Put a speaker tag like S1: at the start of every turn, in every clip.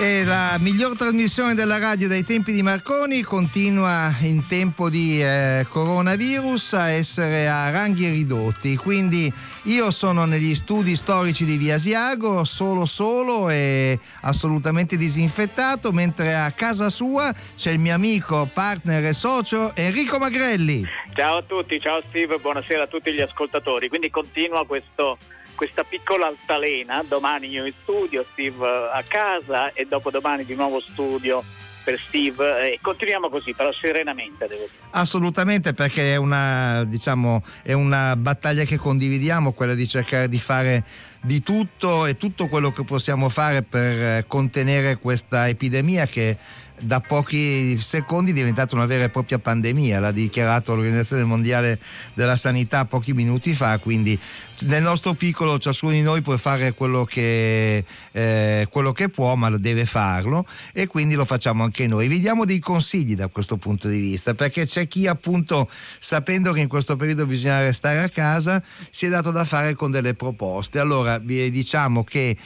S1: E la miglior trasmissione della radio dai tempi di Marconi continua in tempo di eh, coronavirus a essere a ranghi ridotti. Quindi io sono negli studi storici di Via Asiago, solo solo e assolutamente disinfettato, mentre a casa sua c'è il mio amico, partner e socio Enrico Magrelli.
S2: Ciao a tutti, ciao Steve, buonasera a tutti gli ascoltatori. Quindi continua questo questa piccola altalena, domani io in studio, Steve a casa e dopodomani di nuovo studio per Steve e continuiamo così, però serenamente devo dire.
S1: Assolutamente perché è una, diciamo, è una battaglia che condividiamo, quella di cercare di fare di tutto e tutto quello che possiamo fare per contenere questa epidemia che da pochi secondi è diventata una vera e propria pandemia, l'ha dichiarato l'Organizzazione Mondiale della Sanità pochi minuti fa, quindi nel nostro piccolo ciascuno di noi può fare quello che, eh, quello che può, ma deve farlo e quindi lo facciamo anche noi. Vi diamo dei consigli da questo punto di vista, perché c'è chi appunto, sapendo che in questo periodo bisogna restare a casa, si è dato da fare con delle proposte. Allora, vi diciamo che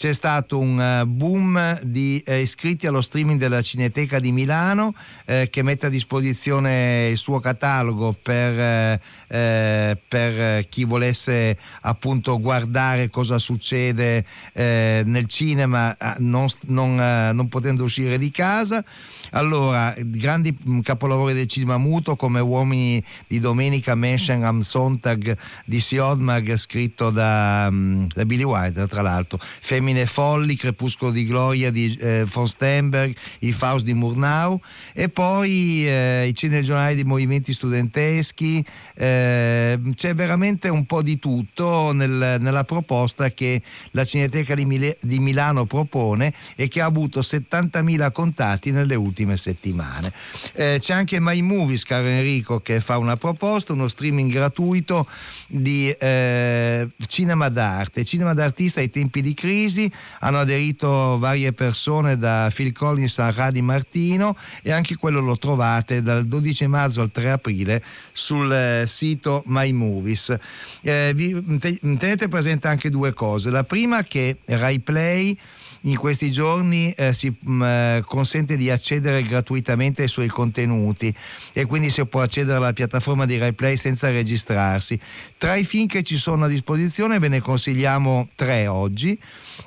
S1: c'è stato un eh, boom di eh, iscritti allo streaming della Cineteca di Milano eh, che mette a disposizione il suo catalogo per, per chi volesse appunto guardare cosa succede nel cinema non, non, non potendo uscire di casa. Allora, grandi mm, capolavori del cinema muto come Uomini di Domenica, Menschen am Sonntag di Siodmag, scritto da, mm, da Billy Wilder, tra l'altro. Femmine folli, Crepuscolo di gloria di eh, von Stenberg, i Faust di Murnau e poi eh, i cinegiornali di movimenti studenteschi. Eh, c'è veramente un po' di tutto nel, nella proposta che la Cineteca di, Mil- di Milano propone e che ha avuto 70.000 contatti nelle ultime ultime settimane. Eh, c'è anche My Movies, caro Enrico, che fa una proposta, uno streaming gratuito di eh, cinema d'arte. Cinema d'artista ai tempi di crisi hanno aderito varie persone da Phil Collins a Radi Martino e anche quello lo trovate dal 12 marzo al 3 aprile sul eh, sito My Movies. Eh, vi, tenete presente anche due cose. La prima che Rai Play in questi giorni eh, si mh, mm, eh, consente di accedere gratuitamente ai suoi contenuti e quindi si può accedere alla piattaforma di RaiPlay senza registrarsi. Tra i film che ci sono a disposizione ve ne consigliamo tre oggi,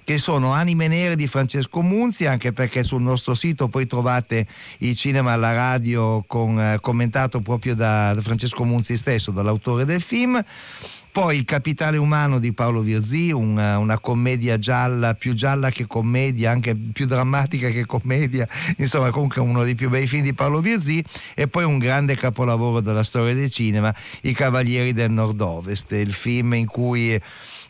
S1: che sono Anime Nere di Francesco Munzi, anche perché sul nostro sito poi trovate il cinema alla radio con, eh, commentato proprio da, da Francesco Munzi stesso, dall'autore del film. Poi Il capitale umano di Paolo Virzì, una, una, commedia gialla, più gialla che commedia, anche più drammatica che commedia, insomma comunque uno dei più bei film di Paolo Virzì. E poi un grande capolavoro della storia del cinema, I Cavalieri del Nord-Ovest, il film in cui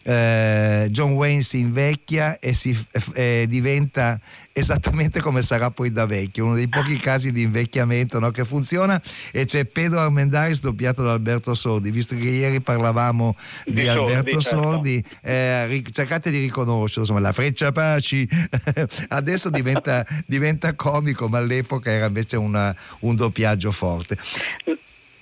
S1: eh, John Wayne si invecchia e si, eh, diventa esattamente come sarà poi da vecchio, uno dei pochi casi di invecchiamento no, che funziona e c'è Pedro Armendaris doppiato da Alberto Sordi, visto che ieri parlavamo di, di Alberto Sordi, certo. eh, cercate di riconoscerlo, insomma la freccia Paci adesso diventa, diventa, comico ma all'epoca era invece una, un doppiaggio forte.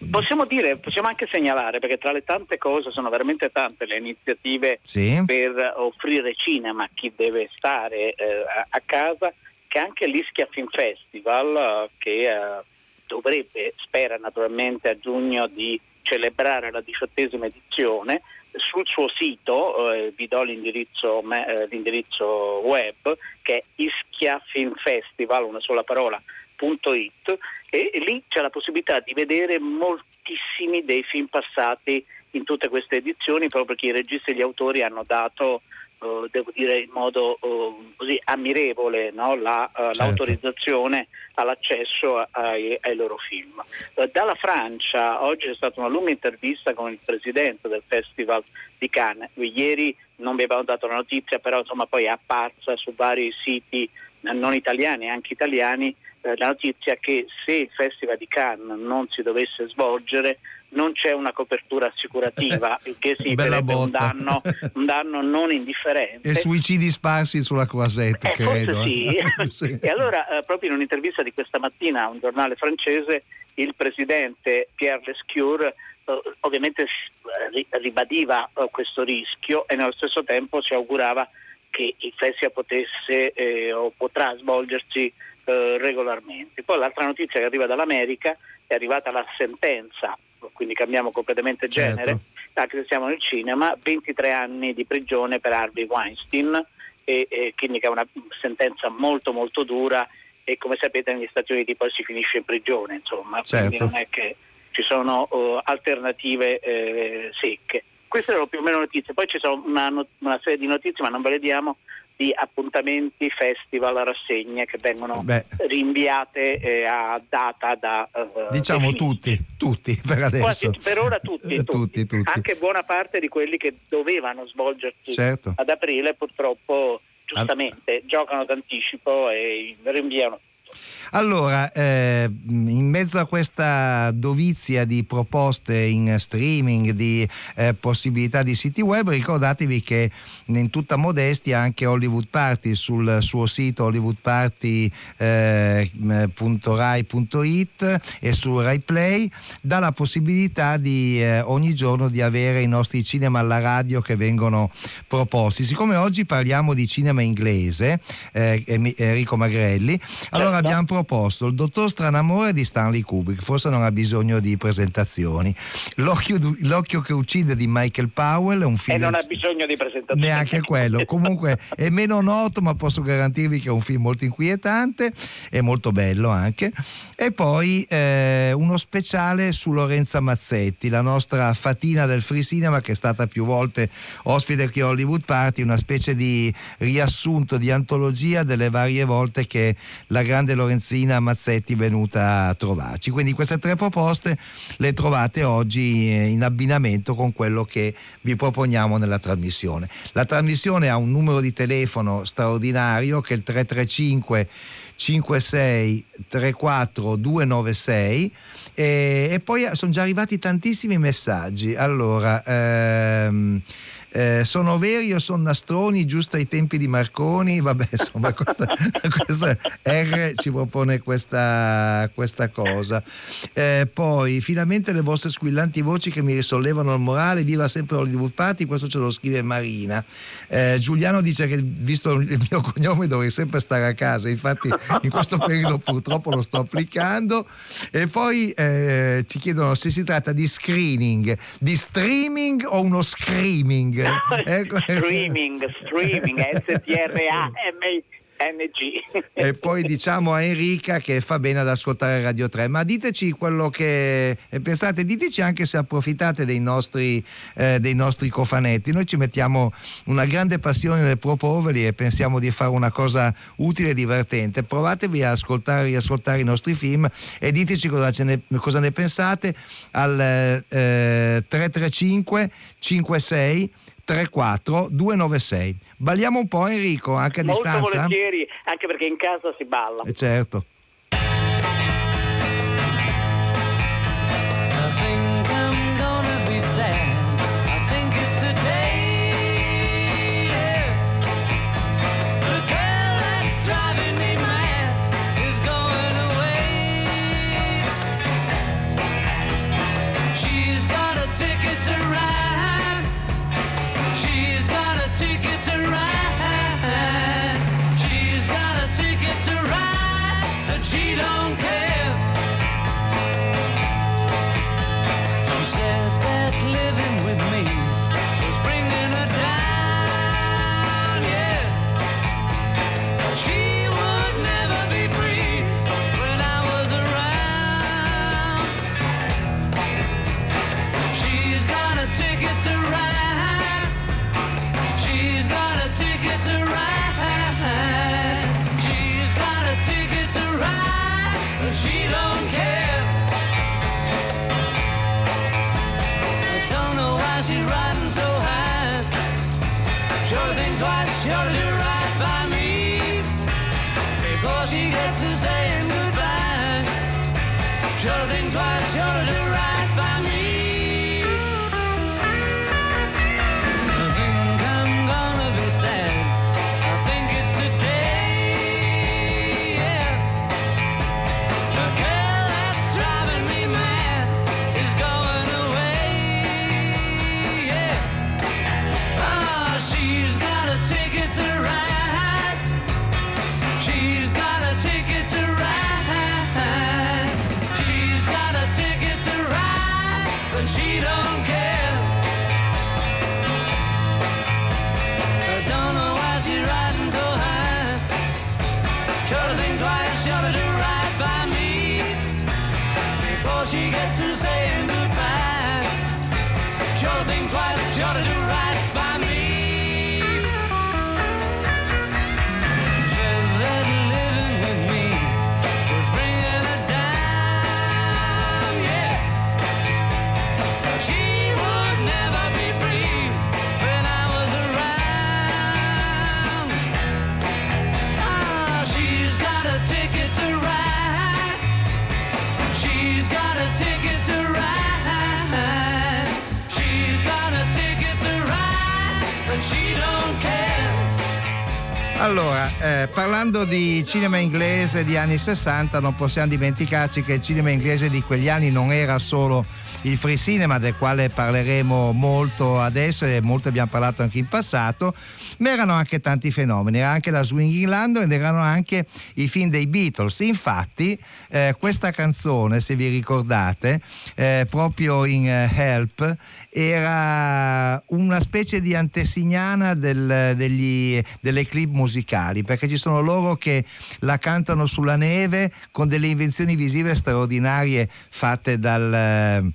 S2: Possiamo dire, possiamo anche segnalare, perché tra le tante cose sono veramente tante le iniziative sì. per offrire cinema a chi deve stare eh, a casa, che anche l'Ischia Film Festival, che eh, dovrebbe, spera naturalmente a giugno di celebrare la diciottesima edizione, sul suo sito, eh, vi do l'indirizzo, eh, l'indirizzo, web, che è Ischia Film Festival, una sola parola, It, e lì c'è la possibilità di vedere moltissimi dei film passati in tutte queste edizioni proprio perché i registi e gli autori hanno dato Uh, devo dire in modo uh, così ammirevole no? La, uh, certo. l'autorizzazione all'accesso ai, ai loro film. dalla Francia oggi c'è stata una lunga intervista con il presidente del Festival di Cannes. Ieri non vi abbiamo dato la notizia, però insomma poi è apparsa su vari siti non italiani, anche italiani, eh, la notizia che se il Festival di Cannes non si dovesse svolgere non c'è una copertura assicurativa, il che sarebbe un danno, un danno, non indifferente.
S1: E suicidi sparsi sulla Croisette,
S2: eh,
S1: credo.
S2: Sì. sì. E allora, eh, proprio in un'intervista di questa mattina a un giornale francese, il presidente Pierre Lescure eh, ovviamente ribadiva eh, questo rischio e nello stesso tempo si augurava che il festival potesse eh, o potrà svolgersi eh, regolarmente. Poi l'altra notizia che arriva dall'America è arrivata la sentenza, quindi cambiamo completamente genere, certo. anche se siamo nel cinema, 23 anni di prigione per Harvey Weinstein, e, e quindi che è una sentenza molto molto dura e come sapete negli Stati Uniti poi si finisce in prigione, insomma, certo. quindi non è che ci sono uh, alternative eh, secche. Queste erano più o meno notizie, poi ci sono una, una, serie di notizie, ma non ve le diamo, di appuntamenti, festival, rassegne che vengono Beh. rinviate eh, a data da...
S1: Uh, diciamo tutti, tutti per adesso. Quasi,
S2: per ora tutti, tutti. tutti, tutti, Anche buona parte di quelli che dovevano svolgersi certo. ad aprile purtroppo giustamente All... giocano d'anticipo e rinviano
S1: allora, eh, in mezzo a questa dovizia di proposte in streaming, di eh, possibilità di siti web, ricordatevi che in tutta modestia anche Hollywood Party sul suo sito hollywoodparty.rai.it eh, e su RaiPlay dà la possibilità di eh, ogni giorno di avere i nostri cinema alla radio che vengono proposti. Siccome oggi parliamo di cinema inglese, eh, Enrico Magrelli, allora certo. abbiamo proposto il dottor Stranamore di Stanley Kubrick, forse non ha bisogno di presentazioni. L'occhio, l'occhio che uccide di Michael Powell è un film.
S2: E non ha bisogno di presentazioni.
S1: Neanche quello. Comunque è meno noto, ma posso garantirvi che è un film molto inquietante e molto bello anche. E poi eh, uno speciale su Lorenza Mazzetti, la nostra fatina del free cinema che è stata più volte ospite qui a Hollywood Party, una specie di riassunto, di antologia delle varie volte che la grande Lorenza Lorenzina Mazzetti venuta a trovarci. Quindi queste tre proposte le trovate oggi eh, in abbinamento con quello che vi proponiamo nella trasmissione. La trasmissione ha un numero di telefono straordinario che è il 335 56 34 296 e, e poi sono già arrivati tantissimi messaggi. Allora, ehm, eh, sono veri o sono nastroni giusto ai tempi di Marconi? Vabbè, insomma, questa, questa R ci propone questa, questa cosa. Eh, poi, finalmente le vostre squillanti voci che mi risollevano il morale, viva sempre Hollywood Party, questo ce lo scrive Marina. Eh, Giuliano dice che visto il mio cognome dovrei sempre stare a casa, infatti in questo periodo purtroppo lo sto applicando. E poi eh, ci chiedono se si tratta di screening, di streaming o uno screaming.
S2: ecco. streaming, streaming, S-T-R-A-M-I. NG.
S1: e poi diciamo a Enrica che fa bene ad ascoltare Radio 3, ma diteci quello che pensate, diteci anche se approfittate dei nostri, eh, dei nostri cofanetti. Noi ci mettiamo una grande passione nel proporveli e pensiamo di fare una cosa utile e divertente. Provatevi a ascoltare e riascoltare i nostri film e diteci cosa, ne, cosa ne pensate al eh, 335 56 34 296. Balliamo un po' Enrico, anche a
S2: Molto
S1: distanza?
S2: Molto volentieri, anche perché in casa si balla.
S1: Eh certo.
S3: surely
S1: Allora, eh, parlando di cinema inglese di anni 60, non possiamo dimenticarci che il cinema inglese di quegli anni non era solo il free cinema, del quale parleremo molto adesso e molto abbiamo parlato anche in passato, ma erano anche tanti fenomeni, era anche la Swinging London ed erano anche i film dei Beatles. Infatti, eh, questa canzone, se vi ricordate, eh, proprio in uh, Help, era una specie di antesignana del, degli, delle clip musicali, perché ci sono loro che la cantano sulla neve con delle invenzioni visive straordinarie fatte dal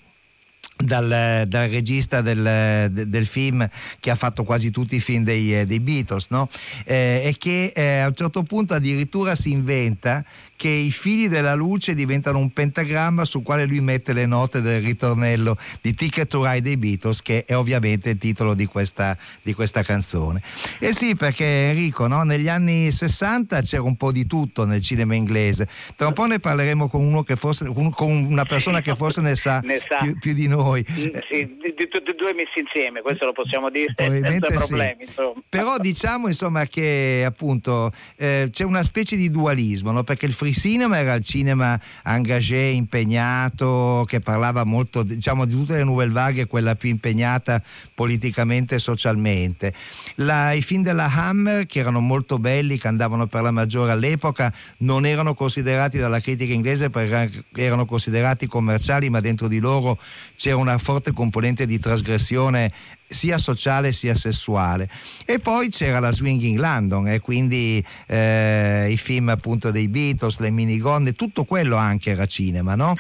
S1: dal, dal, regista del, del, film che ha fatto quasi tutti i film dei, dei Beatles no? eh, e che eh, a un certo punto addirittura si inventa che i fili della luce diventano un pentagramma sul quale lui mette le note del ritornello di Ticket to Ride dei Beatles, che è ovviamente il titolo di questa, di questa canzone. E sì, perché Enrico, no? negli anni 60 c'era un po' di tutto nel cinema inglese. Tra un po' ne parleremo con, uno che forse, con una persona che forse ne sa, ne sa. Più, più, di noi.
S2: Mm, sì, di, tutti e due messi insieme, questo lo possiamo dire senza problemi. Sì.
S1: Però diciamo insomma che appunto eh, c'è una specie di dualismo, no? perché il free cinema era il cinema engagé, impegnato, che parlava molto diciamo, di tutte le nouvelle vague, quella più impegnata politicamente e socialmente. La, I film della Hammer, che erano molto belli, che andavano per la maggiore all'epoca, non erano considerati dalla critica inglese perché erano considerati commerciali, ma dentro di loro c'era una forte componente di trasgressione sia sociale sia sessuale. E poi c'era la Swinging London e quindi eh, i film appunto dei Beatles, le minigonne, tutto quello anche era cinema, no?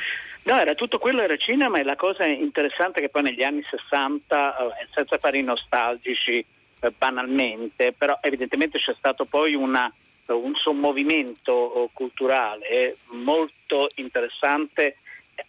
S2: No, era tutto quello era cinema e la cosa interessante è che poi negli anni 60, eh, senza fare i nostalgici eh, banalmente, però evidentemente c'è stato poi una, un sommovimento culturale molto interessante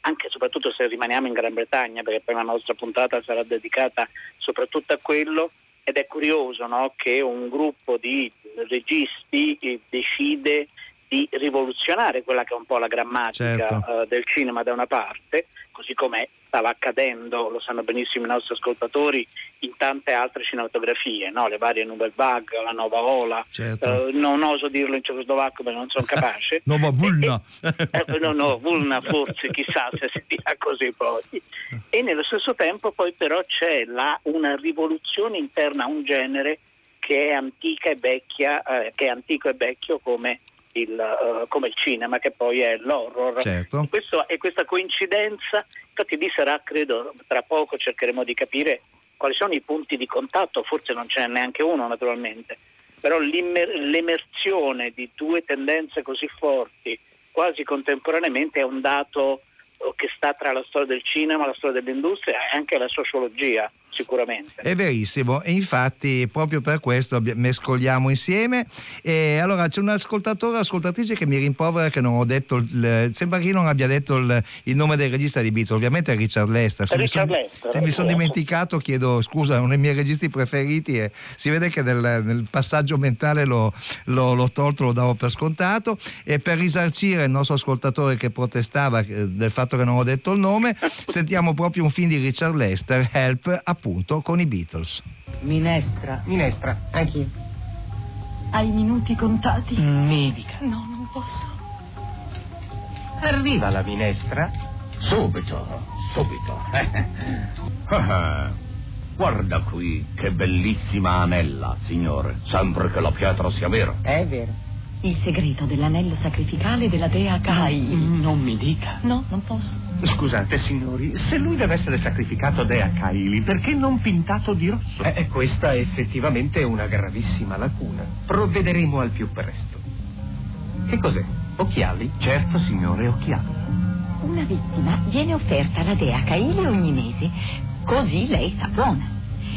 S2: anche e soprattutto se rimaniamo in Gran Bretagna, perché poi la nostra puntata sarà dedicata soprattutto a quello, ed è curioso no, che un gruppo di registi eh, decide di rivoluzionare quella che è un po' la grammatica certo. uh, del cinema da una parte, così come stava accadendo, lo sanno benissimo i nostri ascoltatori, in tante altre cinematografie, no? le varie Nouvelle Vague, la Nova Ola, certo. uh, non oso dirlo in cecoslovacco perché non sono capace.
S1: Nova Vulna.
S2: Eh, eh, no, no, Vulna forse, chissà se si dirà così poi. E nello stesso tempo poi però c'è la, una rivoluzione interna a un genere che è antica e vecchia, eh, che è antico e vecchio come il, uh, come il cinema, che poi è l'horror.
S1: Certo.
S2: Questo, e questa coincidenza, infatti lì sarà, credo, tra poco cercheremo di capire quali sono i punti di contatto, forse non ce n'è neanche uno naturalmente, però l'emersione di due tendenze così forti quasi contemporaneamente è un dato che sta tra la storia del cinema, la storia dell'industria e anche la sociologia sicuramente.
S1: È verissimo e infatti proprio per questo mescoliamo insieme e allora c'è un ascoltatore ascoltatrice che mi rimprovera che non ho detto, il, sembra che io non abbia detto il, il nome del regista di Beatles, ovviamente è Richard Lester.
S2: Se Richard mi son, Lester,
S1: se mi sono dimenticato chiedo scusa, è uno dei miei registi preferiti e si vede che nel, nel passaggio mentale l'ho, l'ho, l'ho, tolto, lo davo per scontato e per risarcire il nostro ascoltatore che protestava eh, del fatto che non ho detto il nome, sentiamo proprio un film di Richard Lester, Help, appunto appunto con i Beatles.
S3: Minestra.
S4: Minestra, anch'io.
S5: Hai i minuti contati?
S4: Mi dica.
S5: No, non posso.
S4: Arriva la minestra.
S6: Subito, subito. Guarda qui, che bellissima anella, signore. Sempre che la pietra sia vera.
S4: È vero.
S5: Il segreto dell'anello sacrificale della dea Kai.
S4: Non mi dica.
S5: No, non posso.
S4: Scusate, signori, se lui deve essere sacrificato a dea Kaili, perché non pintato di rosso? Eh, questa è effettivamente una gravissima lacuna. Provvederemo al più presto. Che cos'è? Occhiali?
S6: Certo, signore, occhiali.
S5: Una vittima viene offerta alla dea Kaili ogni mese, così lei sta buona.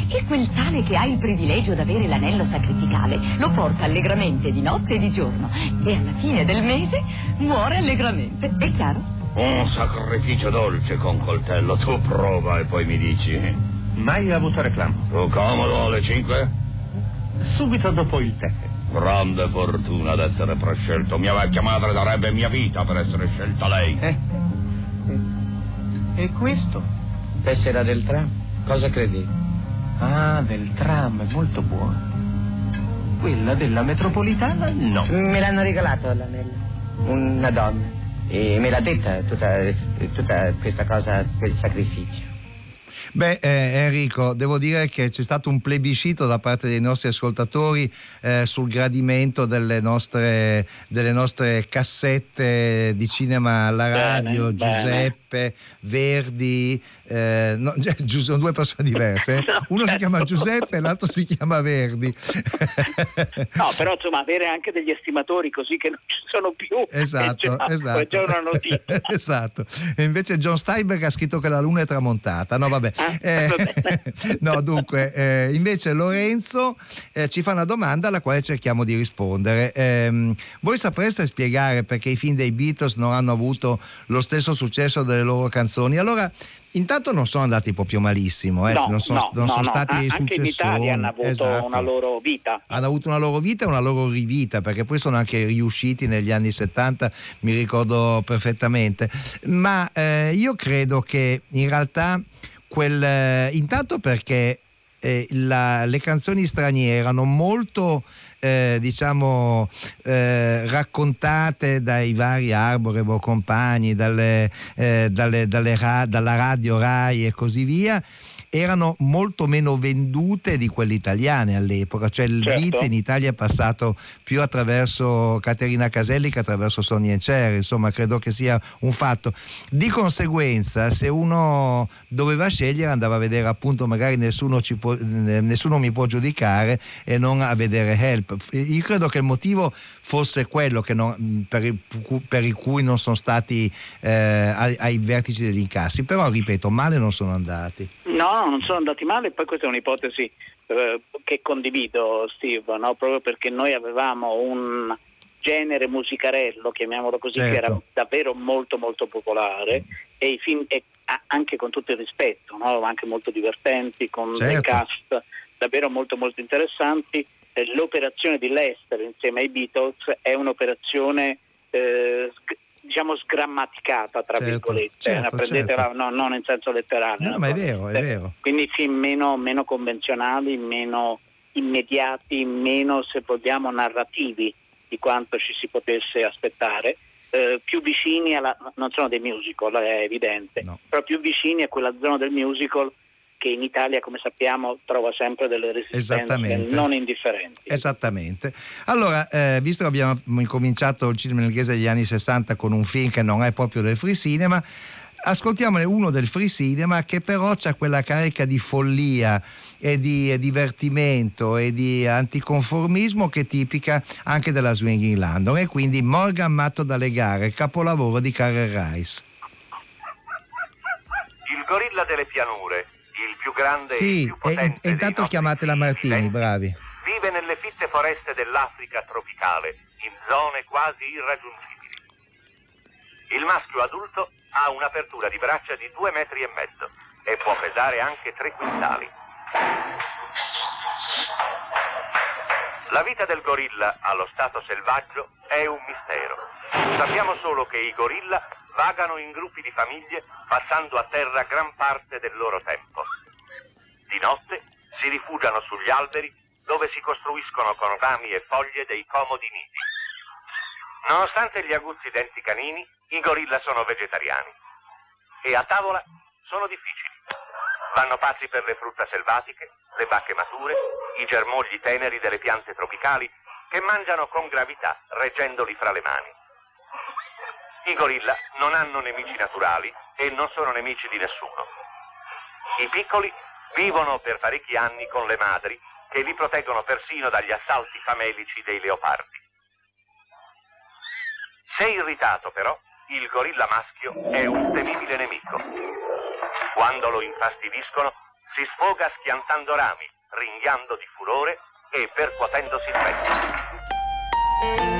S5: E quel tale che ha il privilegio d'avere l'anello sacrificale lo porta allegramente di notte e di giorno e alla fine del mese muore allegramente, è chiaro?
S6: Un sacrificio dolce con coltello, tu prova e poi mi dici.
S4: Mai avuto reclamo.
S6: Tu comodo alle 5?
S4: Subito dopo il tè.
S6: Grande fortuna d'essere prescelto. Mia vecchia madre darebbe mia vita per essere scelta lei.
S4: Eh? E questo? Tessera del tram? Cosa credi? Ah, del tram, è molto buono. quella della metropolitana no.
S3: Me l'hanno regalato l'anello, una donna. E me l'ha detta tutta, tutta questa cosa, quel sacrificio.
S1: Beh, eh, Enrico, devo dire che c'è stato un plebiscito da parte dei nostri ascoltatori eh, sul gradimento delle nostre, delle nostre, cassette di cinema alla radio, bene, Giuseppe. Bene. Verdi, eh, no, sono due persone diverse. Uno si chiama Giuseppe e l'altro si chiama Verdi.
S2: no, però insomma avere anche degli estimatori così che non ci sono più.
S1: Esatto,
S2: già,
S1: esatto.
S2: È una notizia.
S1: esatto. E invece John Steinberg ha scritto che la luna è tramontata. No, vabbè. Ah, eh, no, dunque, eh, invece Lorenzo eh, ci fa una domanda alla quale cerchiamo di rispondere. Ehm, voi sapreste spiegare perché i film dei Beatles non hanno avuto lo stesso successo delle loro canzoni? Allora, Intanto non sono andati proprio malissimo, eh.
S2: no,
S1: non sono,
S2: no,
S1: non
S2: no,
S1: sono stati
S2: no.
S1: successori.
S2: Anche in Italia hanno avuto
S1: esatto.
S2: una loro vita.
S1: Hanno avuto una loro vita e una loro rivita, perché poi sono anche riusciti negli anni 70, mi ricordo perfettamente. Ma eh, io credo che in realtà quel, eh, intanto perché eh, la, le canzoni straniere erano molto eh, diciamo eh, raccontate dai vari Arborebo compagni, dalle, eh, dalle, dalle ra- dalla radio Rai e così via erano molto meno vendute di quelle italiane all'epoca, cioè il certo. beat in Italia è passato più attraverso Caterina Caselli che attraverso Sonia Cer, insomma credo che sia un fatto. Di conseguenza se uno doveva scegliere andava a vedere appunto magari nessuno, può, nessuno mi può giudicare e non a vedere Help. Io credo che il motivo fosse quello non, per, il, per, il, cui non sono stati eh, ai, ai vertici degli incassi, però ripeto male non sono andati.
S2: No, non sono andati male, poi questa è un'ipotesi eh, che condivido, Steve, no? proprio perché noi avevamo un genere musicarello, chiamiamolo così, certo. che era certo. davvero molto molto popolare e i film, e anche con tutto il rispetto, no? anche molto divertenti, con certo. dei cast davvero molto molto interessanti. l'operazione di Lester insieme ai Beatles è un'operazione eh, diciamo sgrammaticata tra certo, virgolette, certo, prendetela certo. no, non in senso letterale.
S1: No, ma è vero, è vero.
S2: Quindi film meno, meno, convenzionali, meno immediati, meno se vogliamo narrativi di quanto ci si potesse aspettare. Eh, più vicini alla, non sono dei musical, è evidente, no. però più vicini a quella zona del musical che in Italia, come sappiamo, trova sempre delle resistenze non indifferenti.
S1: Esattamente. Allora, eh, visto che abbiamo incominciato il cinema inglese degli anni 60 con un film che non è proprio del free cinema, ascoltiamone uno del free cinema che però ha quella carica di follia e di divertimento e di anticonformismo che è tipica anche della Swinging London e quindi Morgan Matto da legare, capolavoro di Carl Rice.
S7: Il gorilla delle pianure il più grande
S1: sì,
S7: e più potente
S1: e, intanto chiamate la Martini, bravi.
S7: Vive nelle fitte foreste dell'Africa tropicale, in zone quasi irraggiungibili. Il maschio adulto ha un'apertura di braccia di due metri e mezzo e può pesare anche tre quintali. La vita del gorilla allo stato selvaggio è un mistero. Sappiamo solo che i gorilla vagano in gruppi di famiglie passando a terra gran parte del loro tempo. Di notte si rifugiano sugli alberi dove si costruiscono con rami e foglie dei comodi nidi. Nonostante gli aguzzi denti canini, i gorilla sono vegetariani. E a tavola sono difficili. Vanno pazzi per le frutta selvatiche, le bacche mature, i germogli teneri delle piante tropicali che mangiano con gravità, reggendoli fra le mani. I gorilla non hanno nemici naturali e non sono nemici di nessuno. I piccoli vivono per parecchi anni con le madri che li proteggono persino dagli assalti famelici dei leopardi. Se irritato però, il gorilla maschio è un temibile nemico. Quando lo infastidiscono, si sfoga schiantando rami, ringhiando di furore e percuotendosi il petto.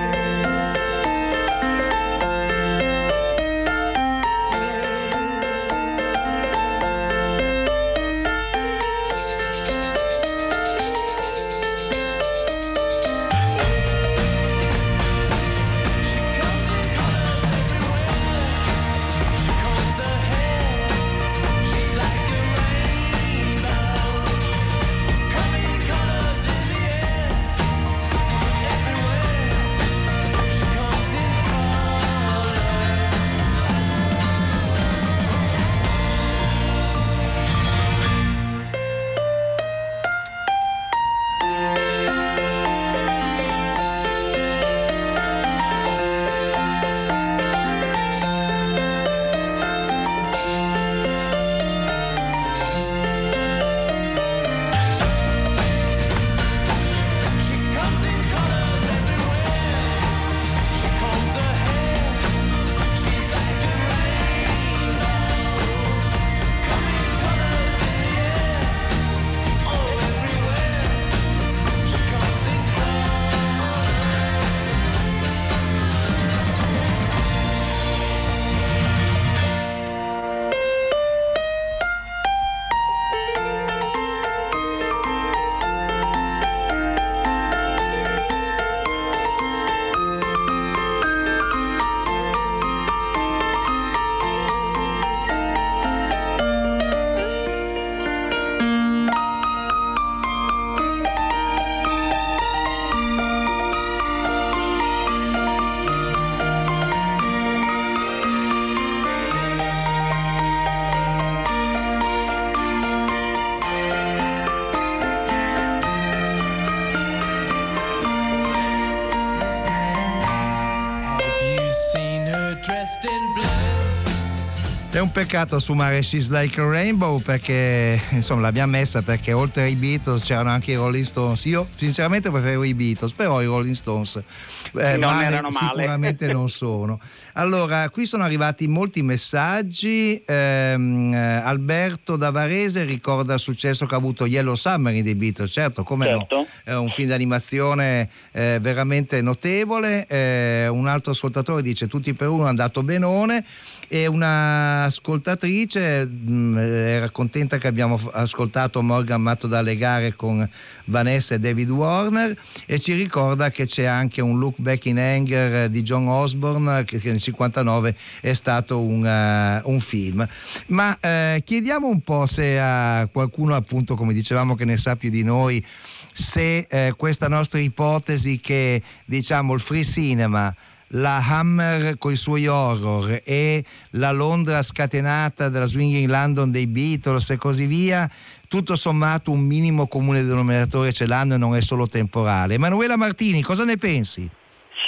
S1: È un peccato assumere She's Like a Rainbow perché insomma l'abbiamo messa perché oltre ai Beatles c'erano anche i Rolling Stones. Io sinceramente preferivo i Beatles, però i Rolling Stones
S2: eh, non male, erano
S1: male. sicuramente non sono. Allora, qui sono arrivati molti messaggi. Ehm, eh, Alberto da Varese ricorda il successo che ha avuto Yellow Summer dei Beatles, certo, come certo. no? È un film d'animazione eh, veramente notevole. Eh, un altro ascoltatore dice tutti per uno è andato benone e una ascoltatrice mh, mm, era contenta che abbiamo ascoltato Morgan Matto da legare con Vanessa e David Warner e ci ricorda che c'è anche un Look Back in Anger di John Osborne che nel 59 è stato un, uh, un film. Ma uh, chiediamo un po' se a qualcuno appunto come dicevamo che ne sa più di noi se eh, questa nostra ipotesi che diciamo il free cinema la Hammer con i suoi horror e la Londra scatenata della Swinging London dei Beatles e così via, tutto sommato un minimo comune denominatore ce l'hanno e non è solo temporale. Emanuela Martini, cosa ne pensi?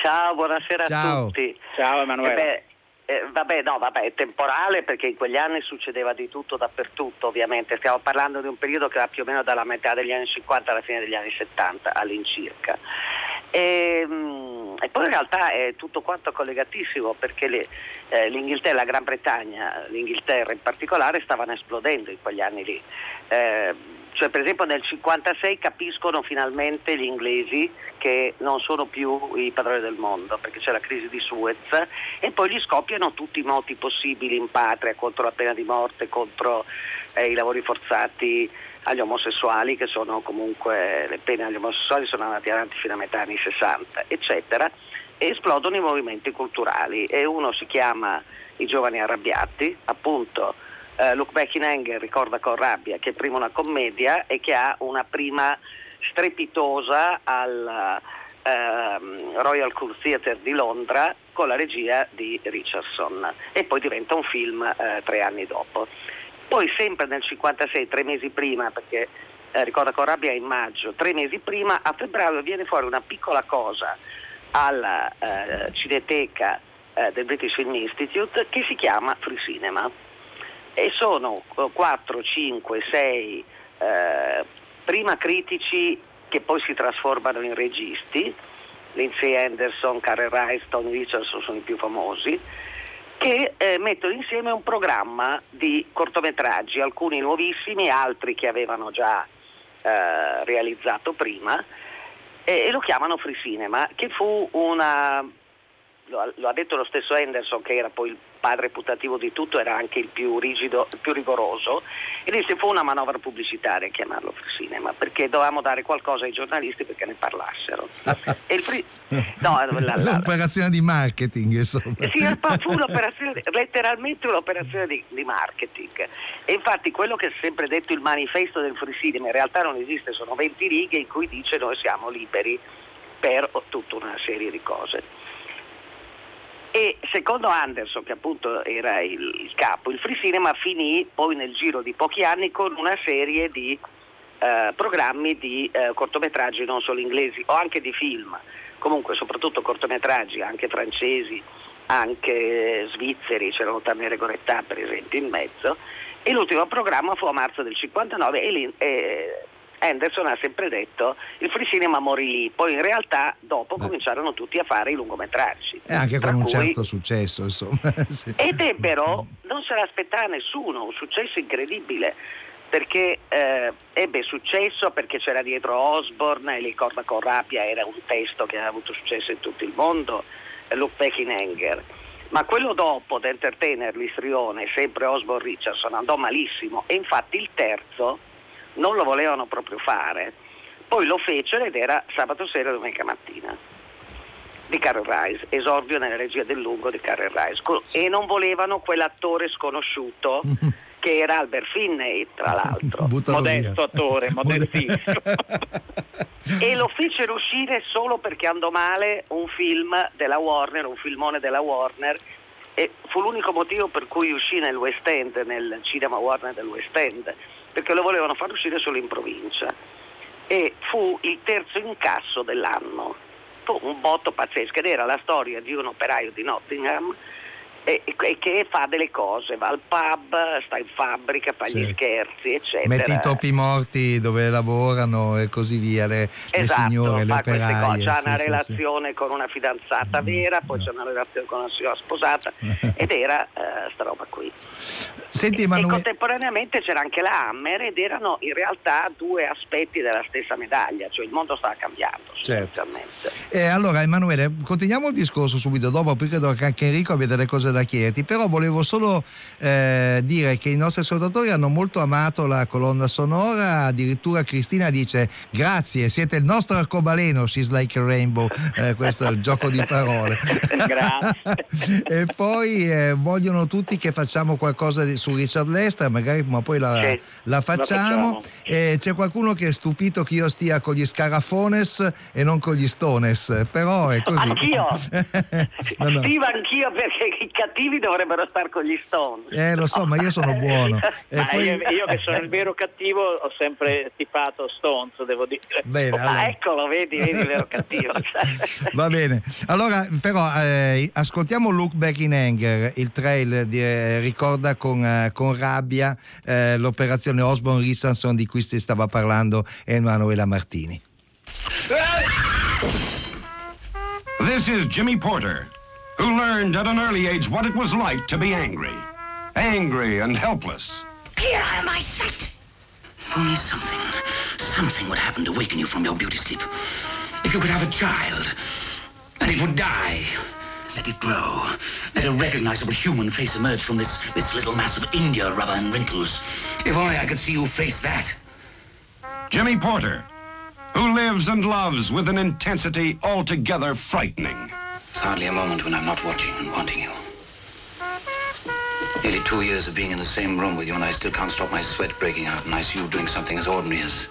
S8: Ciao, buonasera
S1: Ciao.
S8: a tutti.
S2: Ciao Emanuela. Eh beh,
S8: eh, vabbè, no, vabbè, è temporale perché in quegli anni succedeva di tutto dappertutto, ovviamente. Stiamo parlando di un periodo che va più o meno dalla metà degli anni 50 alla fine degli anni 70 all'incirca. E, ehm, e poi in realtà è tutto quanto collegatissimo perché le, eh, l'Inghilterra, la Gran Bretagna, l'Inghilterra in particolare stavano esplodendo in quegli anni lì. Eh, cioè per esempio nel 1956 capiscono finalmente gli inglesi che non sono più i padroni del mondo perché c'è la crisi di Suez e poi gli scoppiano tutti i moti possibili in patria contro la pena di morte, contro eh, i lavori forzati agli omosessuali che sono comunque le pene agli omosessuali sono andate avanti fino a metà anni 60 eccetera e esplodono i movimenti culturali e uno si chiama i giovani arrabbiati appunto uh, Look Back in Anger ricorda con rabbia che è prima una commedia e che ha una prima strepitosa al uh, Royal Court Theatre di Londra con la regia di Richardson e poi diventa un film uh, tre anni dopo. Poi sempre nel 56, tre mesi prima, perché eh, ricorda con rabbia in maggio, tre mesi prima, a febbraio viene fuori una piccola cosa alla eh, Cineteca eh, del British Film Institute che si chiama Free Cinema. E sono 4, 5, 6 prima critici che poi si trasformano in registi, Lindsay Anderson, Karen Rice, Tony Richardson sono i più famosi, che eh, mettono insieme un programma di cortometraggi, alcuni nuovissimi, altri che avevano già eh, realizzato prima, e, e, lo chiamano Free Cinema, che fu una lo, lo, ha detto lo stesso Henderson che era poi il padre putativo di tutto, era anche il più rigido, il più rigoroso, e disse fu una manovra pubblicitaria chiamarlo free cinema, perché dovevamo dare qualcosa ai giornalisti perché ne parlassero.
S1: free... no, la, la, l'operazione di marketing, insomma.
S8: Sì, fu letteralmente un'operazione di, di, marketing. E infatti quello che è sempre detto il manifesto del free cinema in realtà non esiste, sono 20 righe in cui dice noi siamo liberi per tutta una serie di cose. E secondo Anderson, che appunto era il, capo, il free cinema finì poi nel giro di pochi anni con una serie di eh, programmi di eh, cortometraggi non solo inglesi o anche di film, comunque soprattutto cortometraggi anche francesi, anche svizzeri, c'erano Tamere Gorettà per esempio in mezzo. E l'ultimo programma fu a marzo del 59 e, e Anderson ha sempre detto il free cinema morì lì, poi in realtà dopo Beh. cominciarono tutti a fare i lungometraggi.
S1: E anche con un cui... certo successo, insomma.
S8: sì. Ed ebbero, non se l'aspettava nessuno, un successo incredibile perché eh, ebbe successo perché c'era dietro Osborne e ricorda con rabbia era un testo che aveva avuto successo in tutto il mondo, Look Back in Anger. Ma quello dopo, The Entertainer, l'istrione, sempre Osborne Richardson, andò malissimo e infatti il terzo non lo volevano proprio fare, poi lo fecero ed era sabato sera e domenica mattina. Di Carol Rice, esordio nella regia del lungo di Carol Rice. E non volevano quell'attore sconosciuto che era Albert Finney tra l'altro,
S2: Buttalo modesto via. attore, modestissimo.
S8: e lo fecero uscire solo perché andò male un film della Warner, un filmone della Warner e fu l'unico motivo per cui uscì nel West End, nel cinema Warner del West End perché lo volevano far uscire solo in provincia e fu il terzo incasso dell'anno. Fu un botto pazzesco ed era la storia di un operaio di Nottingham e, e, che fa delle cose, va al pub, sta in fabbrica, fa sì. gli scherzi, eccetera.
S1: Mette i topi morti dove lavorano e così via, le,
S8: esatto,
S1: le signore, le operaie.
S8: C'ha
S1: sì,
S8: una
S1: sì,
S8: relazione con una fidanzata vera, poi c'è una relazione con una signora sposata ed era uh, sta roba qui.
S1: Senti,
S8: e,
S1: Emanuele...
S8: e contemporaneamente c'era anche la Hammer ed erano in realtà due aspetti della stessa medaglia, cioè il mondo stava cambiando
S1: certo. Eh, allora Emanuele, continuiamo il discorso subito dopo, perché credo che anche Enrico abbia delle cose da chiederti, però volevo solo eh, dire che i nostri ascoltatori hanno molto amato la colonna sonora, addirittura Cristina dice grazie, siete il nostro arcobaleno, she's like a rainbow, eh, questo è il gioco di parole.
S8: grazie.
S1: e poi eh, vogliono tutti che facciamo qualcosa di, su Richard Lester, magari ma poi la,
S8: sì,
S1: la facciamo. facciamo. c'è qualcuno che è stupito che io stia con gli Scarafones e non con gli Stones, però è così.
S8: Anch'io, no, no. Steve anch'io perché cattivi dovrebbero stare con gli Stones.
S1: Eh lo so, ma io sono buono.
S2: Poi... Io, io, che sono il vero cattivo ho sempre tifato Stones, devo dire.
S1: Bene,
S8: oh, allora... eccolo, vedi, vedi il vero cattivo.
S1: Va bene, allora però eh, ascoltiamo Look Back in Anger, il trail di, eh, ricorda con, eh, con rabbia eh, l'operazione Osborne Rissanson di cui si stava parlando Emanuela Martini.
S9: This is Jimmy Porter, who learned at an early age what it was like to be angry. Angry and helpless.
S10: Clear out of my sight! If only something, something would happen to waken you from your beauty sleep. If you could have a child, and it would die. Let it grow. Let a recognizable human face emerge from this, this little mass of India rubber and wrinkles. If only I could see you face that.
S9: Jimmy Porter, who lives and loves with an intensity altogether frightening.
S10: There's hardly a moment when I'm not watching and wanting you. Nearly two years of being in the same room with you, and I still can't stop my sweat breaking out, and I see you doing something as ordinary as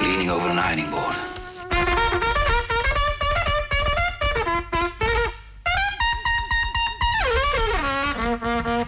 S10: leaning over an ironing board.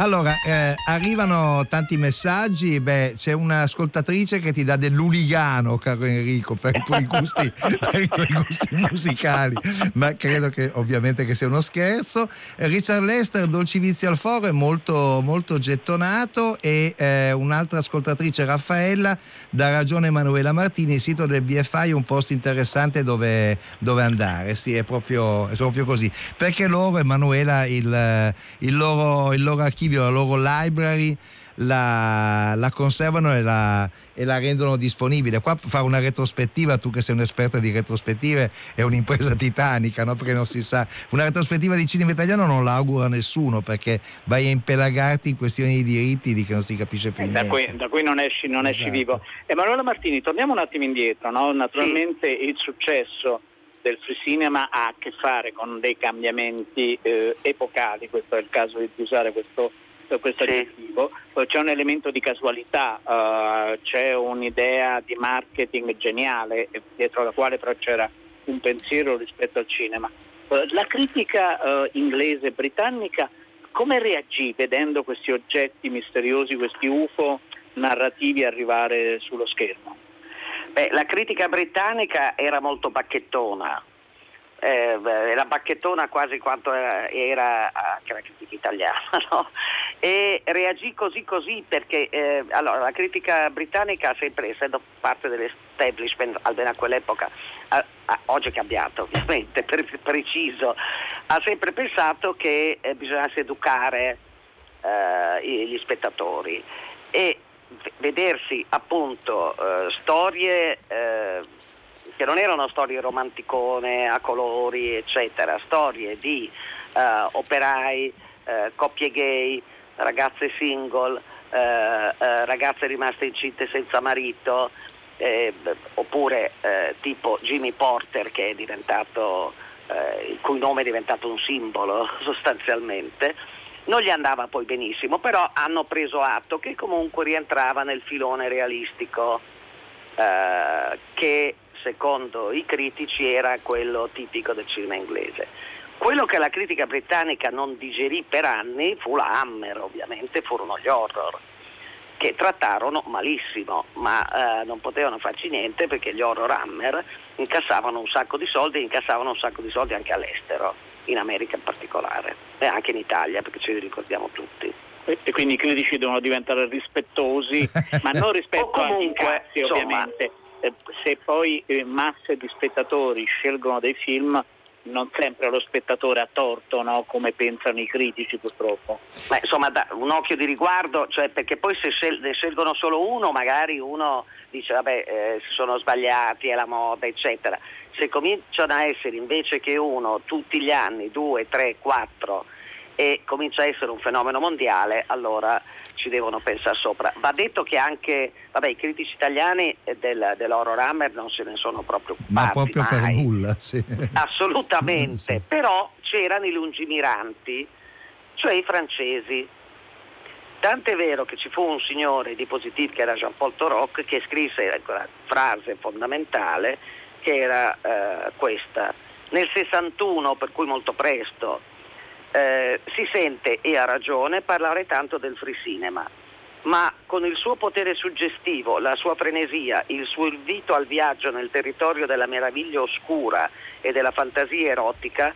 S1: Allora, eh, arrivano tanti messaggi, beh, c'è un'ascoltatrice che ti dà dell'uligano, caro Enrico, per i tuoi gusti, per i tuoi gusti musicali, ma credo che ovviamente che sia uno scherzo. Richard Lester, Dolci Vizi al Foro, è molto, molto gettonato. E eh, un'altra ascoltatrice, Raffaella, dà ragione Emanuela Martini, il sito del BFI è un posto interessante dove, dove andare, sì, è proprio, è proprio, così, perché loro, Emanuela, il, il loro, il loro archivio archivio, la loro library, la, la conservano e la, e la, rendono disponibile. Qua fare una retrospettiva, tu che sei un'esperta di retrospettive, è un'impresa titanica, no? perché non si sa. Una retrospettiva di cinema italiano non la augura nessuno perché vai a impelagarti in questioni di diritti di che non si capisce più
S2: eh,
S1: niente.
S2: Da cui, da cui non esci, non esci esatto. vivo. Emanuele Martini, torniamo un attimo indietro. No? Naturalmente sì. il successo del free cinema ha a che fare con dei cambiamenti eh, epocali, questo è il caso di usare questo questo aggettivo, c'è un elemento di casualità, uh, c'è un'idea di marketing geniale dietro la quale però c'era un pensiero rispetto al cinema. Uh, la critica uh, inglese e britannica come reagì vedendo questi oggetti misteriosi, questi UFO narrativi arrivare sullo schermo?
S8: Beh, la critica britannica era molto bacchettona, eh, era bacchettona quasi quanto era, anche la critica italiana no? e reagì così così perché eh, allora, la critica britannica sempre essendo parte dell'establishment almeno a quell'epoca a, a, oggi è cambiato ovviamente per, preciso ha sempre pensato che eh, bisognasse educare eh, gli spettatori e vedersi appunto eh, storie eh, che non erano storie romanticone a colori, eccetera, storie di uh, operai, uh, coppie gay, ragazze single, uh, ragazze rimaste incinte senza marito, eh, oppure tipo Jimmy Porter che è diventato, il cui nome è diventato un simbolo sostanzialmente. Non gli andava poi benissimo, però hanno preso atto che comunque rientrava nel filone realistico che secondo i critici era quello tipico del cinema inglese. Quello che la critica britannica non digerì per anni fu la Hammer, ovviamente furono gli horror, che trattarono malissimo, ma eh, non potevano farci niente perché gli horror Hammer incassavano un sacco di soldi e incassavano un sacco di soldi anche all'estero. In America in particolare e anche in Italia perché ce li ricordiamo tutti.
S2: E quindi i critici devono diventare rispettosi, ma non rispetto
S8: comunque,
S2: agli incassi ovviamente. Eh, Se poi eh, masse di spettatori scelgono dei film, non sempre lo spettatore ha torto, no? come pensano i critici purtroppo.
S8: Ma insomma, da- un occhio di riguardo, cioè perché poi se scel- scelgono solo uno, magari uno dice vabbè eh, sono sbagliati, è la moda, eccetera. Se cominciano a essere invece che uno tutti gli anni, due, tre, quattro, e comincia a essere un fenomeno mondiale, allora ci devono pensare sopra. Va detto che anche vabbè, i critici italiani del, dell'Horror Hammer non se ne sono proprio occupati.
S1: Ma proprio per
S8: mai.
S1: nulla, sì.
S8: Assolutamente, però c'erano i lungimiranti, cioè i francesi. Tant'è vero che ci fu un signore di Positive che era Jean-Paul Toroc che scrisse quella frase fondamentale che era eh, questa. Nel 61, per cui molto presto, eh, si sente, e ha ragione, parlare tanto del free cinema, ma con il suo potere suggestivo, la sua frenesia, il suo invito al viaggio nel territorio della meraviglia oscura e della fantasia erotica,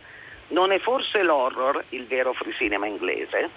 S8: non è forse l'horror il vero free cinema inglese?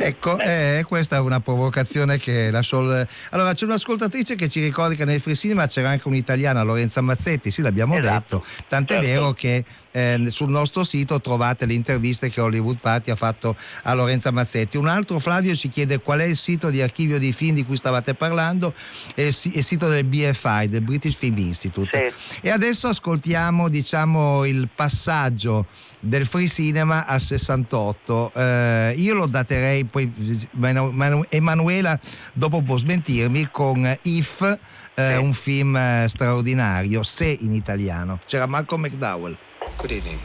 S1: Ecco, eh, questa è una provocazione che lascio. il- Allora, c'è un'ascoltatrice che ci ricorda che nel free cinema c'era anche un'italiana, Lorenza Mazzetti, sì, l'abbiamo
S8: Esatto.
S1: detto. Tant'è
S8: Certo.
S1: vero che eh, sul nostro sito trovate le interviste che Hollywood Party ha fatto a Lorenza Mazzetti. Un altro Flavio ci chiede qual è il sito di archivio di film di cui stavate parlando, è il, si- il sito del BFI, del British Film Institute. E adesso ascoltiamo, diciamo, il passaggio del free cinema al 68 Eh, io lo daterei poi Manu- Manu- Emanuela dopo può smentirmi con If eh, un film eh, straordinario se in italiano. C'era Malcolm McDowell
S11: Good evening.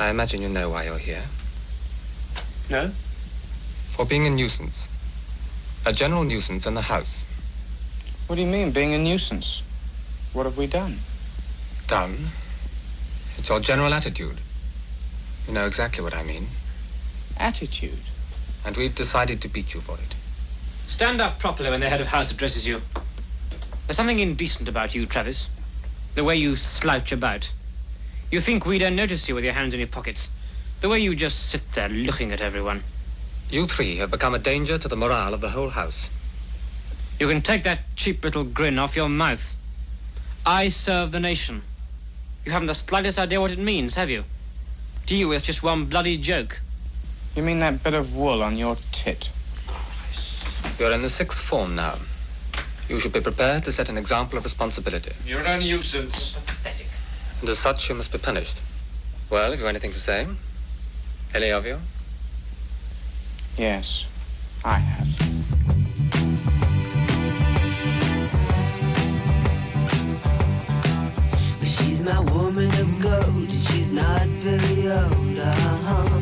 S11: I imagine you know why you're here.
S12: No?
S11: For being a nuisance. A general nuisance in the house.
S12: What do you mean, being a nuisance? What have we done?
S11: Done. It's your general attitude. You know exactly what I mean.
S12: Attitude?
S11: And we've decided to beat you for it.
S13: Stand up properly when the head of house addresses you. There's something indecent about you, Travis. The way you slouch about. You think we don't notice you with your hands in your pockets. The way you just sit there looking at everyone.
S11: You three have become a danger to the morale of the whole house.
S13: You can take that cheap little grin off your mouth. I serve the nation. You haven't the slightest idea what it means, have you? To you, it's just one bloody joke.
S12: You mean that bit of wool on your tit?
S11: You're in the sixth form now. You should be prepared to set an example of responsibility.
S12: You're a nuisance.
S11: And as such, you must be punished. Well, have you anything to say? Any of you?
S12: Yes, I have.
S14: But she's my woman of gold, and she's not very old. Uh-huh.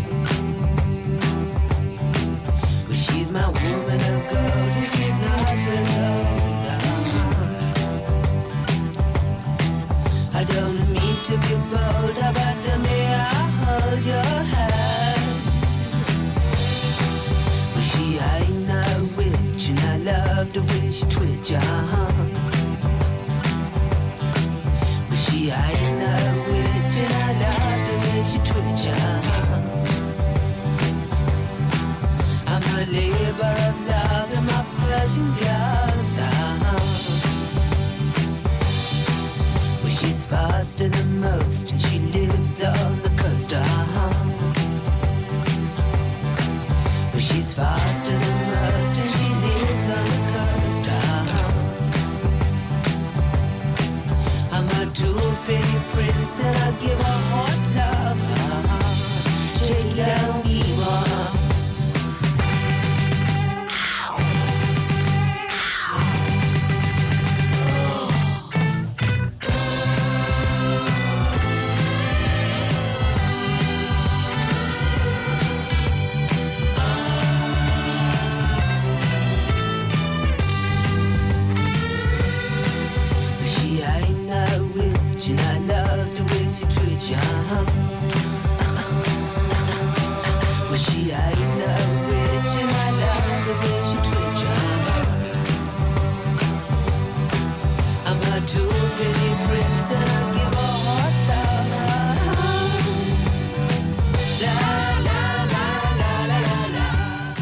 S14: But she's my woman of gold, and she's not very old. Uh-huh. I don't mean to be bold, but may I hold your hand? But she ain't no witch, and I love the way she twitch. Uh-huh. give up.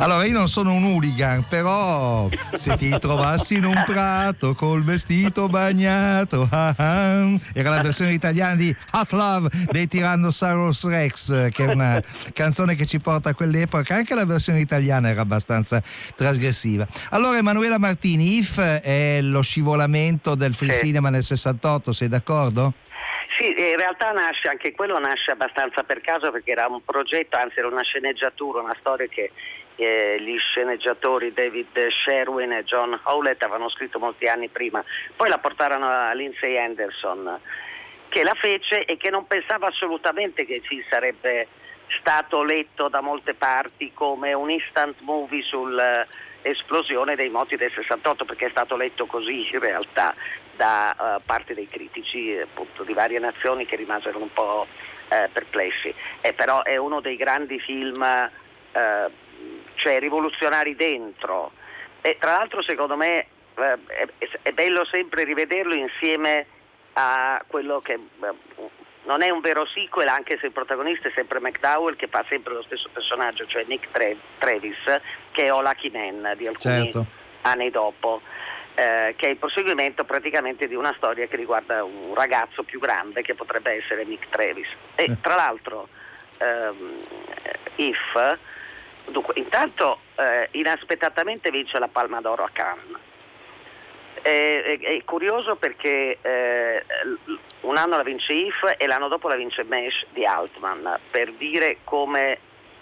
S1: Allora, io non sono un hooligan, però se ti trovassi in un prato col vestito bagnato, ah ah, era la versione italiana di Hot Love dei Tyrannosaurus Rex, che è una canzone che ci porta a quell'epoca. Anche la versione italiana era abbastanza trasgressiva. Allora, Emanuela Martini, If è lo scivolamento del free cinema nel 68, sei d'accordo?
S8: Sì, in realtà nasce, anche quello nasce abbastanza per caso perché era un progetto, anzi era una sceneggiatura, una storia che eh, gli sceneggiatori David Sherwin e John Howlett avevano scritto molti anni prima. Poi la portarono a Lindsay Anderson che la fece e che non pensava assolutamente che ci sarebbe stato letto da molte parti come un instant movie sull'esplosione dei moti del 68 perché è stato letto così in realtà da eh, parte dei critici eh, appunto, di varie nazioni che rimasero un po' eh, perplessi. E però è uno dei grandi film eh, cioè, rivoluzionari dentro. E tra l'altro secondo me eh, è, bello sempre rivederlo insieme a quello che eh, non è un vero sequel, anche se il protagonista è sempre McDowell che fa sempre lo stesso personaggio, cioè Nick Travis, che è Lucky Man di alcuni
S1: Certo.
S8: anni dopo. eh, che è il proseguimento praticamente di una storia che riguarda un ragazzo più grande che potrebbe essere Nick Travis. E tra l'altro, ehm, If, dunque, intanto eh, inaspettatamente vince la Palma d'Oro a Cannes. È, è- è curioso perché eh, un anno la vince If e l'anno dopo la vince Mesh di Altman, per dire come,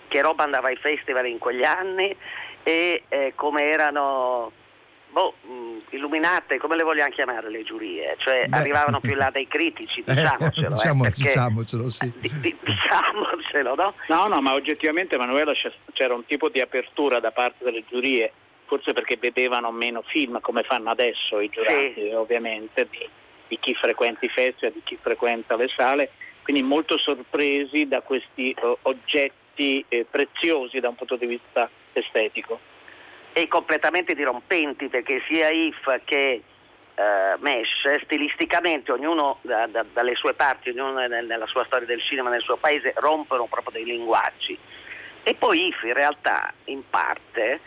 S8: che roba andava ai festival in quegli anni e eh, come erano boh, mh, illuminate, come le vogliamo chiamare le giurie, cioè
S1: Beh.
S8: arrivavano più in là dei critici, diciamocelo. eh,
S1: diciamo,
S8: perché-
S1: diciamocelo, sì.
S8: di- diciamocelo, no?
S2: No, no, ma oggettivamente Emanuela c'era un tipo di apertura da parte delle giurie, forse perché vedevano meno film come fanno adesso i giurati, ovviamente, di, di chi frequenta i festival, di chi frequenta le sale, quindi molto sorpresi da questi eh, oggetti eh, preziosi da un punto di vista estetico.
S8: E completamente dirompenti perché sia If che eh, Mesh stilisticamente ognuno da- da- dalle sue parti, ognuno nel- nella sua storia del cinema nel suo paese rompono proprio dei linguaggi e poi If in realtà in parte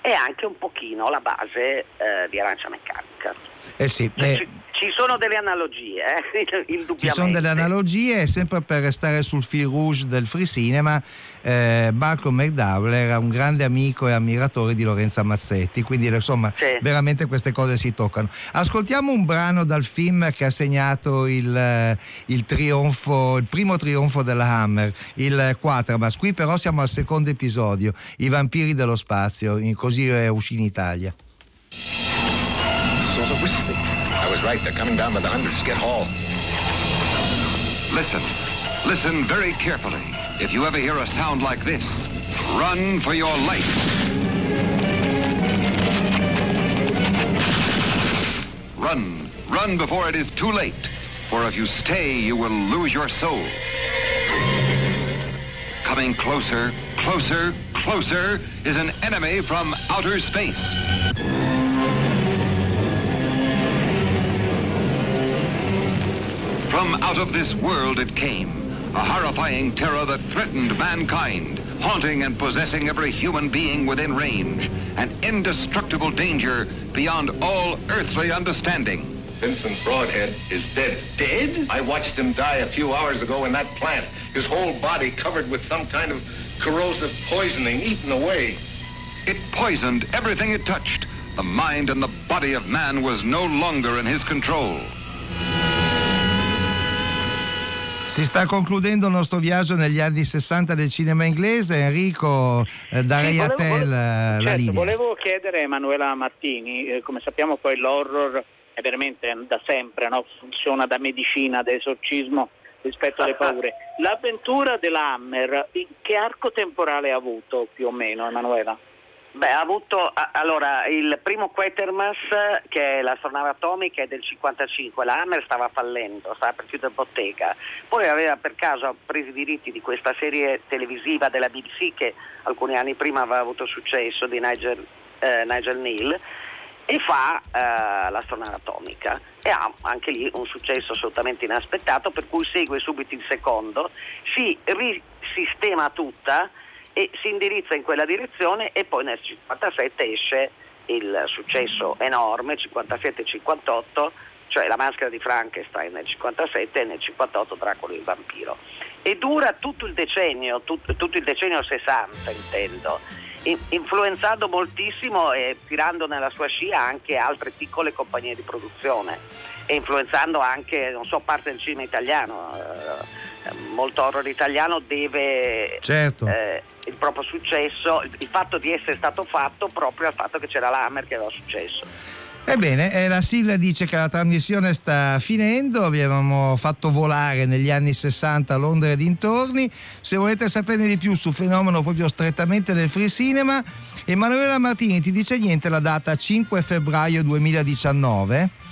S8: è anche un pochino la base eh, di Arancia Meccanica.
S1: Eh sì, eh,
S8: Ci sono delle analogie, eh, indubbiamente.
S1: Ci sono delle analogie e sempre per restare sul fil rouge del free cinema, eh, Malcolm McDowell era un grande amico e ammiratore di Lorenza Mazzetti, quindi insomma veramente queste cose si toccano. Ascoltiamo un brano dal film che ha segnato il, eh, il trionfo, il primo trionfo della Hammer, il Quatermass. Qui però siamo al secondo episodio, I vampiri dello spazio, in- così è uscì in Italia.
S15: Sort of right. They're coming down by the hundreds. Get Hall.
S9: Listen. Listen very carefully. If you ever hear a sound like this, run for your life. Run. Run before it is too late. For if you stay, you will lose your soul. Coming closer, closer, closer is an enemy from outer space. From out of this world it came, a horrifying terror that threatened mankind, haunting and possessing every human being within range, an indestructible danger beyond all earthly understanding.
S15: Vincent Broadhead is dead. Dead? I watched him die a few hours ago in that plant. His whole body covered with some kind of corrosive poisoning, eaten away.
S9: It poisoned everything it touched. The mind and the body of man was no longer in his control.
S1: Si sta concludendo il nostro viaggio negli anni 60 del cinema inglese. Enrico, eh, darei
S2: Sì,
S1: a
S2: volevo-
S1: te la, la
S2: Certo,
S1: linea.
S2: volevo chiedere a Emanuela Martini, eh, come sappiamo poi l'horror è veramente da sempre, no? funziona da medicina, da esorcismo rispetto alle paure. L'avventura della Hammer, in che arco temporale ha avuto più o meno Emanuela?
S8: Beh, ha avuto allora il primo Quatermass, che è l'astronave atomica, è del 55. La Hammer stava fallendo, stava per chiudere bottega. Poi aveva per caso preso i diritti di questa serie televisiva della BBC che alcuni anni prima aveva avuto successo di Nigel, eh, Nigel Neal e fa eh, l'astronave atomica e ha anche lì un successo assolutamente inaspettato per cui segue subito il secondo, si risistema tutta e si indirizza in quella direzione e poi nel 57 esce il successo enorme, 57-58, cioè La maschera di Frankenstein nel 57 e nel 58 Dracula il vampiro. E dura tutto il decennio, tut, tutto il decennio 60 intendo, in, influenzando moltissimo e tirando nella sua scia anche altre piccole compagnie di produzione e influenzando anche, non so, parte del cinema italiano. Eh, molto horror italiano deve
S1: certo.
S8: eh, il proprio successo, il, fatto di essere stato fatto proprio al fatto che c'era l'Hammer che aveva successo.
S1: Ebbene, eh, la sigla dice che la trasmissione sta finendo, abbiamo fatto volare negli anni 60 a Londra e dintorni. Se volete saperne di più sul fenomeno proprio strettamente del free cinema, Emanuela Martini ti dice niente la data 5 febbraio 2019?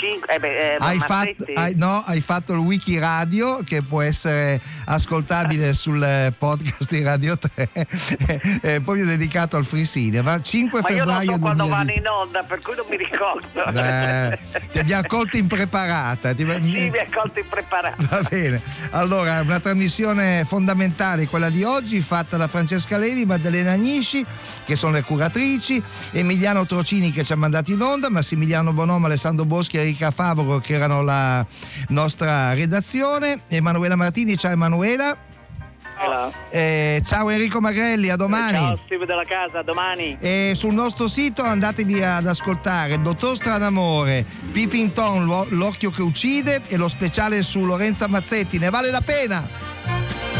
S8: Cinque, eh beh, eh,
S1: Hai fatto, hai- no, hai fatto il wiki radio che può essere ascoltabile sul eh, podcast di Radio 3, eh, proprio dedicato al free cinema. 5
S8: Ma io non
S1: febbraio
S8: so quando
S1: 2019.
S8: vanno in onda, per cui non mi ricordo.
S1: Eh, ti abbiamo colto impreparata. Ti-
S8: sì, mi ha colto impreparato.
S1: Va bene, allora una trasmissione fondamentale, quella di oggi, fatta da Francesca Levi, Maddalena Agnisci, che sono le curatrici, Emiliano Trocini che ci ha mandato in onda, Massimiliano Bonomo, Alessandro Boschi e Enrica Favoro che erano la nostra redazione, Emanuela Martini, ciao Emanuela. Eh, ciao Enrico Magrelli, a domani.
S16: Ciao Steve della casa, a domani.
S1: E sul nostro sito andatevi ad ascoltare Dottor Stranamore, Pipin Tom, l'o- l'occhio che uccide e lo speciale su Lorenza Mazzetti, ne vale la pena!